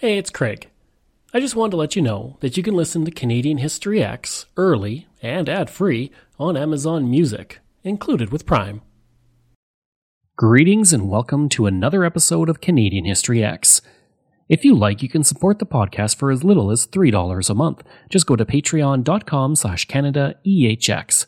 Hey, it's Craig. I just wanted to let you know that you can listen to Canadian History X early and ad free on Amazon Music, included with Prime. Greetings and welcome to another episode of Canadian History X. If you like, you can support the podcast for as little as $3 a month. Just go to patreon.com slash CanadaEHX.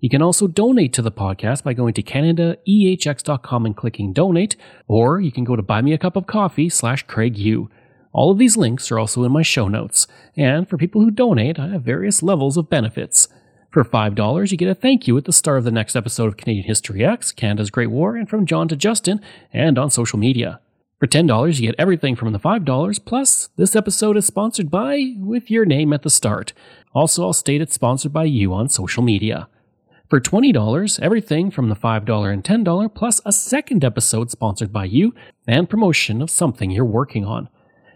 You can also donate to the podcast by going to CanadaEHX.com and clicking donate, or you can go to buymeacupofcoffee slash Craig U. All of these links are also in my show notes, and for people who donate, I have various levels of benefits. For $5, you get a thank you at the start of the next episode of Canadian History X, Canada's Great War, and from John to Justin, and on social media. For $10, you get everything from the $5, plus this episode is sponsored by, with your name at the start. Also, I'll state it's sponsored by you on social media. For $20, everything from the $5 and $10 plus a second episode sponsored by you and promotion of something you're working on.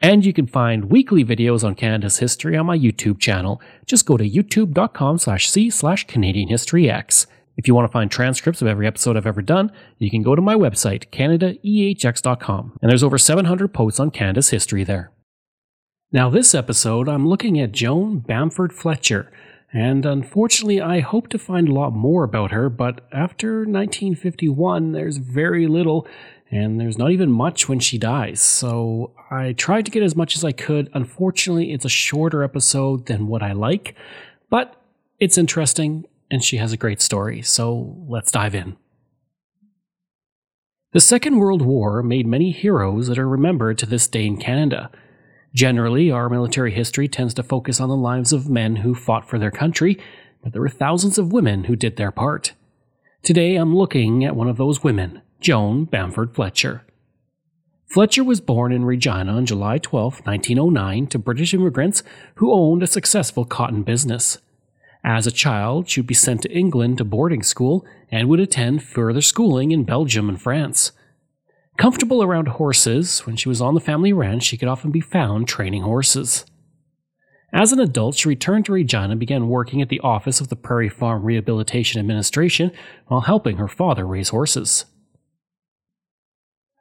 And you can find weekly videos on Canada's history on my YouTube channel. Just go to youtube.com slash c slash Canadian History X. If you want to find transcripts of every episode I've ever done, you can go to my website, CanadaEHX.com, and there's over 700 posts on Canada's history there. Now, this episode, I'm looking at Joan Bamford Fletcher, and unfortunately, I hope to find a lot more about her, but after 1951, there's very little, and there's not even much when she dies. So I tried to get as much as I could. Unfortunately, it's a shorter episode than what I like, but it's interesting, and she has a great story, so let's dive in. The Second World War made many heroes that are remembered to this day in Canada. Generally, our military history tends to focus on the lives of men who fought for their country, but there were thousands of women who did their part. Today, I'm looking at one of those women, Joan Bamford Fletcher. Fletcher was born in Regina on July 12, 1909, to British immigrants who owned a successful cotton business. As a child, she would be sent to England to boarding school and would attend further schooling in Belgium and France. Comfortable around horses, when she was on the family ranch, she could often be found training horses. As an adult, she returned to Regina and began working at the office of the Prairie Farm Rehabilitation Administration while helping her father raise horses.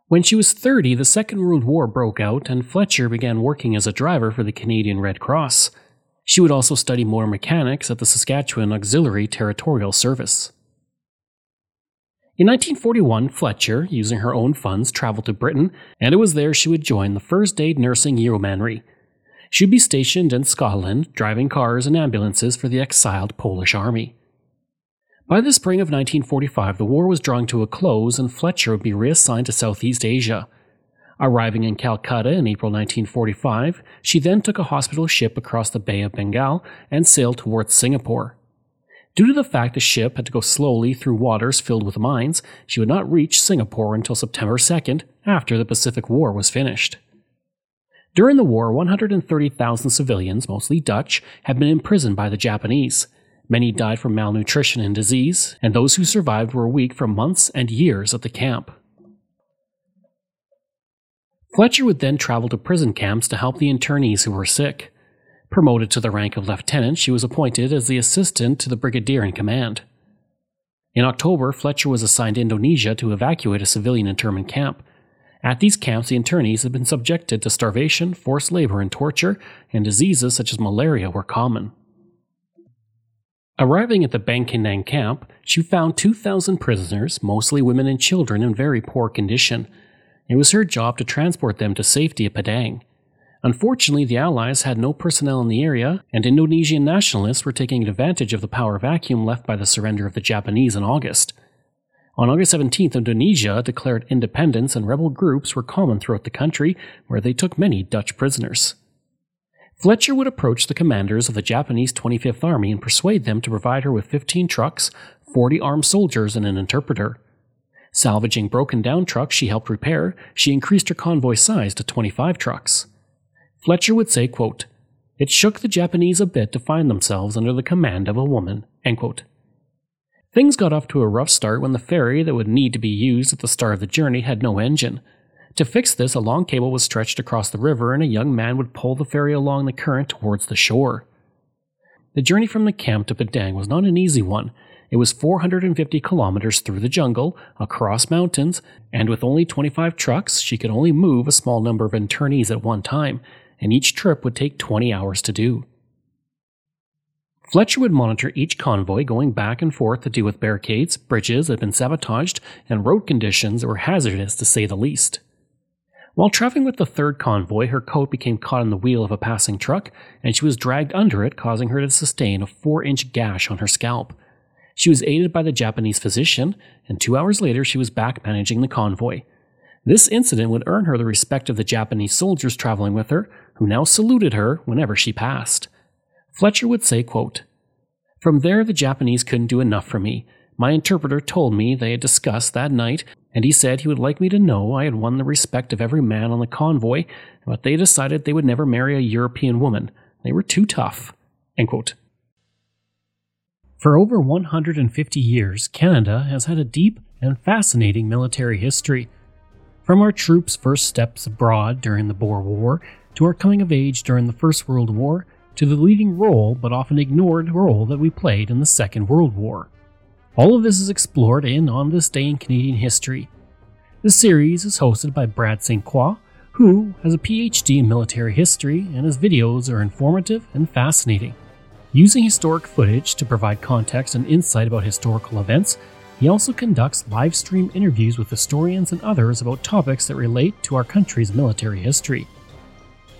When she was 30, the Second World War broke out, and Fletcher began working as a driver for the Canadian Red Cross. She would also study motor mechanics at the Saskatchewan Auxiliary Territorial Service. In 1941, Fletcher, using her own funds, traveled to Britain, and it was there she would join the First Aid Nursing Yeomanry. She'd be stationed in Scotland, driving cars and ambulances for the exiled Polish army. By the spring of 1945, the war was drawing to a close, and Fletcher would be reassigned to Southeast Asia. Arriving in Calcutta in April 1945, she then took a hospital ship across the Bay of Bengal and sailed towards Singapore. Due to the fact the ship had to go slowly through waters filled with mines, she would not reach Singapore until September 2nd, after the Pacific War was finished. During the war, 130,000 civilians, mostly Dutch, had been imprisoned by the Japanese. Many died from malnutrition and disease, and those who survived were weak for months and years at the camp. Fletcher would then travel to prison camps to help the internees who were sick. Promoted to the rank of lieutenant, she was appointed as the assistant to the brigadier in command. In October, Fletcher was assigned to Indonesia to evacuate a civilian internment camp. At these camps, the internees had been subjected to starvation, forced labor, and torture, and diseases such as malaria were common. Arriving at the Bangkinang camp, she found 2,000 prisoners, mostly women and children, in very poor condition. It was her job to transport them to safety at Padang. Unfortunately, the Allies had no personnel in the area, and Indonesian nationalists were taking advantage of the power vacuum left by the surrender of the Japanese in August. On August 17th, Indonesia declared independence, and rebel groups were common throughout the country, where they took many Dutch prisoners. Fletcher would approach the commanders of the Japanese 25th Army and persuade them to provide her with 15 trucks, 40 armed soldiers, and an interpreter. Salvaging broken down trucks she helped repair, she increased her convoy size to 25 trucks. Fletcher would say, quote, It shook the Japanese a bit to find themselves under the command of a woman. Things got off to a rough start when the ferry that would need to be used at the start of the journey had no engine. To fix this, a long cable was stretched across the river and a young man would pull the ferry along the current towards the shore. The journey from the camp to Padang was not an easy one. It was 450 kilometers through the jungle, across mountains, and with only 25 trucks, she could only move a small number of internees at one time, and each trip would take 20 hours to do. Fletcher would monitor each convoy going back and forth to deal with barricades, bridges that had been sabotaged, and road conditions that were hazardous to say the least. While traveling with the third convoy, her coat became caught in the wheel of a passing truck, and she was dragged under it, causing her to sustain a 4 inch gash on her scalp. She was aided by the Japanese physician, and two hours later she was back managing the convoy. This incident would earn her the respect of the Japanese soldiers traveling with her, who now saluted her whenever she passed. Fletcher would say, quote, From there, the Japanese couldn't do enough for me. My interpreter told me they had discussed that night and he said he would like me to know I had won the respect of every man on the convoy, but they decided they would never marry a European woman. They were too tough. For over 150 years, Canada has had a deep and fascinating military history. From our troops' first steps abroad during the Boer War, to our coming of age during the First World War, to the leading role but often ignored role that we played in the Second World War. All of this is explored in On This Day in Canadian History. The series is hosted by Brad St. Croix, who has a PhD in military history, and his videos are informative and fascinating. Using historic footage to provide context and insight about historical events, he also conducts live stream interviews with historians and others about topics that relate to our country's military history.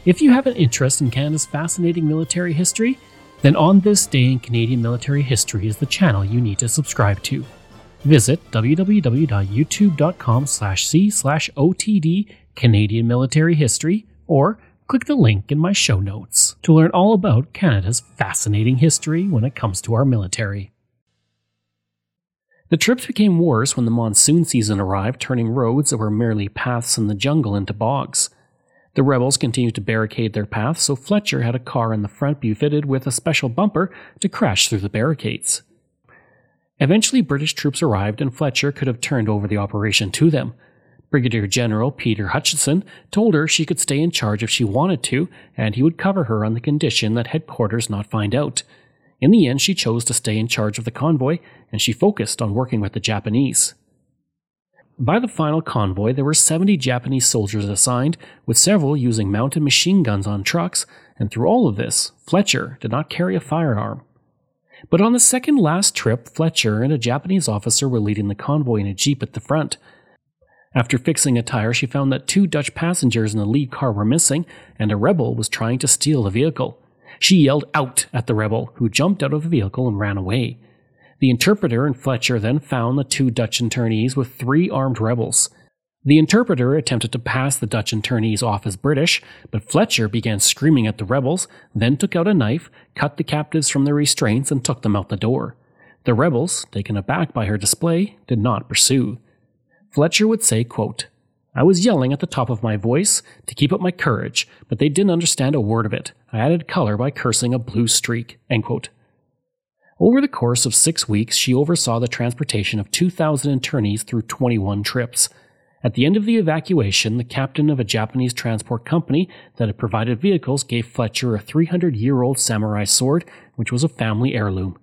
If you have an interest in Canada's fascinating military history, then On This Day in Canadian Military History is the channel you need to subscribe to. Visit www.youtube.com slash c slash OTD Canadian Military History or click the link in my show notes to learn all about Canada's fascinating history when it comes to our military. The trips became worse when the monsoon season arrived, turning roads that were merely paths in the jungle into bogs. The rebels continued to barricade their path, so Fletcher had a car in the front be fitted with a special bumper to crash through the barricades. Eventually, British troops arrived, and Fletcher could have turned over the operation to them. Brigadier General Peter Hutchinson told her she could stay in charge if she wanted to, and he would cover her on the condition that headquarters not find out. In the end, she chose to stay in charge of the convoy, and she focused on working with the Japanese. By the final convoy, there were 70 Japanese soldiers assigned, with several using mounted machine guns on trucks, and through all of this, Fletcher did not carry a firearm. But on the second last trip, Fletcher and a Japanese officer were leading the convoy in a jeep at the front. After fixing a tire, she found that two Dutch passengers in the lead car were missing, and a rebel was trying to steal the vehicle. She yelled out at the rebel, who jumped out of the vehicle and ran away. The interpreter and Fletcher then found the two Dutch internees with three armed rebels. The interpreter attempted to pass the Dutch internees off as British, but Fletcher began screaming at the rebels, then took out a knife, cut the captives from their restraints, and took them out the door. The rebels, taken aback by her display, did not pursue. Fletcher would say, quote, I was yelling at the top of my voice to keep up my courage, but they didn't understand a word of it. I added color by cursing a blue streak. End quote. Over the course of six weeks, she oversaw the transportation of 2,000 internees through 21 trips. At the end of the evacuation, the captain of a Japanese transport company that had provided vehicles gave Fletcher a 300 year old samurai sword, which was a family heirloom.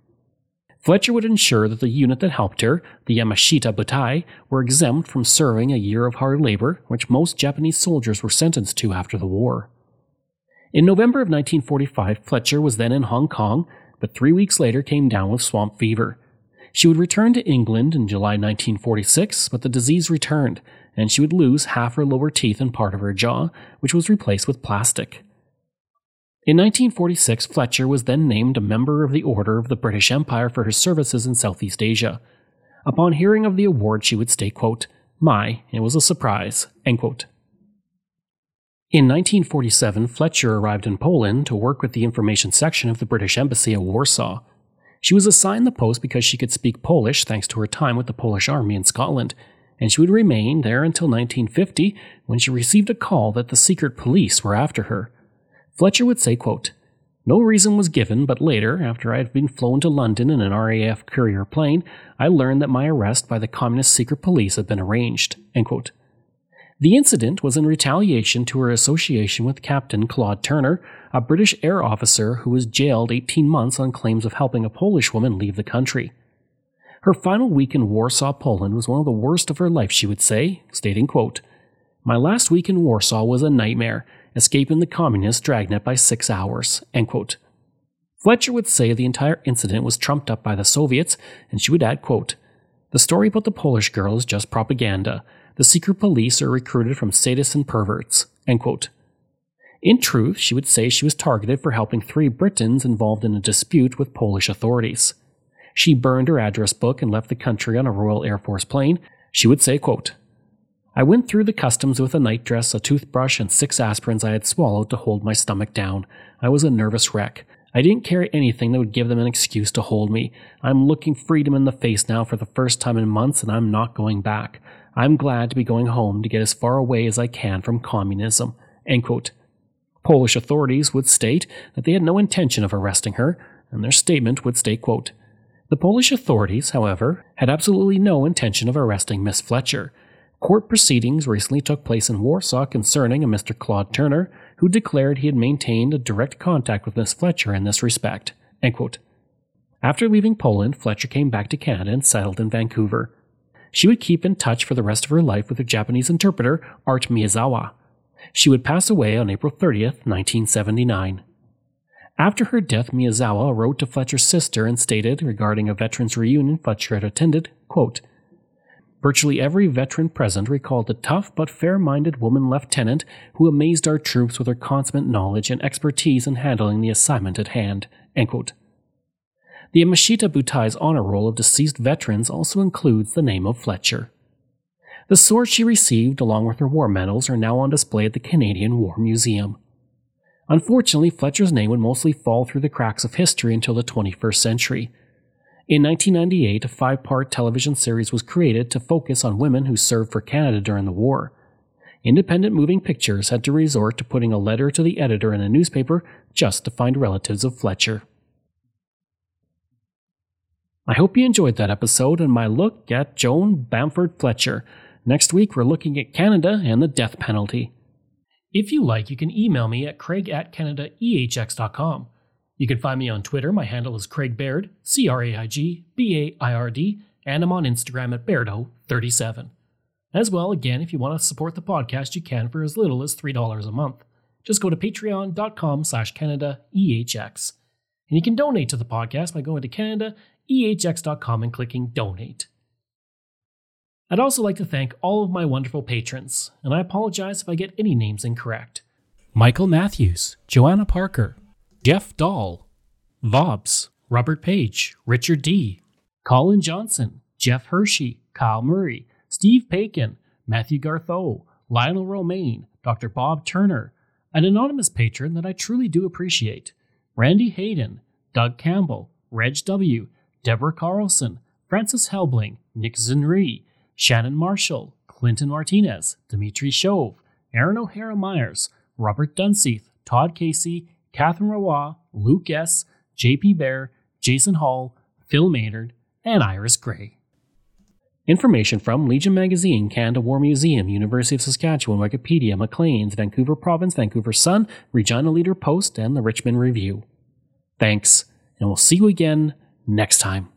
Fletcher would ensure that the unit that helped her, the Yamashita Butai, were exempt from serving a year of hard labor, which most Japanese soldiers were sentenced to after the war. In November of 1945, Fletcher was then in Hong Kong but three weeks later came down with swamp fever. She would return to England in July 1946, but the disease returned, and she would lose half her lower teeth and part of her jaw, which was replaced with plastic. In 1946, Fletcher was then named a member of the Order of the British Empire for her services in Southeast Asia. Upon hearing of the award, she would state, quote, My, it was a surprise. End quote. In 1947, Fletcher arrived in Poland to work with the information section of the British Embassy at Warsaw. She was assigned the post because she could speak Polish thanks to her time with the Polish Army in Scotland, and she would remain there until 1950 when she received a call that the secret police were after her. Fletcher would say, quote, No reason was given, but later, after I had been flown to London in an RAF courier plane, I learned that my arrest by the Communist secret police had been arranged. The incident was in retaliation to her association with Captain Claude Turner, a British air officer who was jailed 18 months on claims of helping a Polish woman leave the country. Her final week in Warsaw, Poland was one of the worst of her life, she would say, stating, quote, My last week in Warsaw was a nightmare, escaping the communist dragnet by six hours, end quote. Fletcher would say the entire incident was trumped up by the Soviets, and she would add, quote, The story about the Polish girl is just propaganda the secret police are recruited from sadists and perverts. In truth, she would say she was targeted for helping three Britons involved in a dispute with Polish authorities. She burned her address book and left the country on a Royal Air Force plane. She would say, quote, I went through the customs with a nightdress, a toothbrush, and six aspirins I had swallowed to hold my stomach down. I was a nervous wreck. I didn't carry anything that would give them an excuse to hold me. I'm looking freedom in the face now for the first time in months, and I'm not going back. I'm glad to be going home to get as far away as I can from communism. Polish authorities would state that they had no intention of arresting her, and their statement would state, quote, The Polish authorities, however, had absolutely no intention of arresting Miss Fletcher. Court proceedings recently took place in Warsaw concerning a Mr. Claude Turner, who declared he had maintained a direct contact with Miss Fletcher in this respect. After leaving Poland, Fletcher came back to Canada and settled in Vancouver she would keep in touch for the rest of her life with her Japanese interpreter, Art Miyazawa. She would pass away on April 30th, 1979. After her death, Miyazawa wrote to Fletcher's sister and stated regarding a veterans reunion Fletcher had attended, quote, Virtually every veteran present recalled the tough but fair minded woman lieutenant who amazed our troops with her consummate knowledge and expertise in handling the assignment at hand. The Yamashita Butai's honor roll of deceased veterans also includes the name of Fletcher. The swords she received, along with her war medals, are now on display at the Canadian War Museum. Unfortunately, Fletcher's name would mostly fall through the cracks of history until the 21st century. In 1998, a five part television series was created to focus on women who served for Canada during the war. Independent Moving Pictures had to resort to putting a letter to the editor in a newspaper just to find relatives of Fletcher. I hope you enjoyed that episode and my look at Joan Bamford Fletcher. Next week, we're looking at Canada and the death penalty. If you like, you can email me at craig at canadaehx.com. You can find me on Twitter. My handle is Craig Baird, C R A I G B A I R D, and I'm on Instagram at Bairdo37. As well, again, if you want to support the podcast, you can for as little as $3 a month. Just go to patreon.com slash CanadaEHX. And you can donate to the podcast by going to Canada ehx.com and clicking donate. I'd also like to thank all of my wonderful patrons, and I apologize if I get any names incorrect. Michael Matthews, Joanna Parker, Jeff Dahl, Vobs, Robert Page, Richard D., Colin Johnson, Jeff Hershey, Kyle Murray, Steve Pakin, Matthew Gartho, Lionel Romaine, Dr. Bob Turner, an anonymous patron that I truly do appreciate, Randy Hayden, Doug Campbell, Reg W., Deborah Carlson, Francis Helbling, Nick Zinri, Shannon Marshall, Clinton Martinez, Dimitri Shove, Aaron O'Hara Myers, Robert Dunseith, Todd Casey, Catherine Rawa, Luke S., JP Bear, Jason Hall, Phil Maynard, and Iris Gray. Information from Legion Magazine, Canada War Museum, University of Saskatchewan, Wikipedia, Maclean's, Vancouver Province, Vancouver Sun, Regina Leader Post, and the Richmond Review. Thanks, and we'll see you again next time.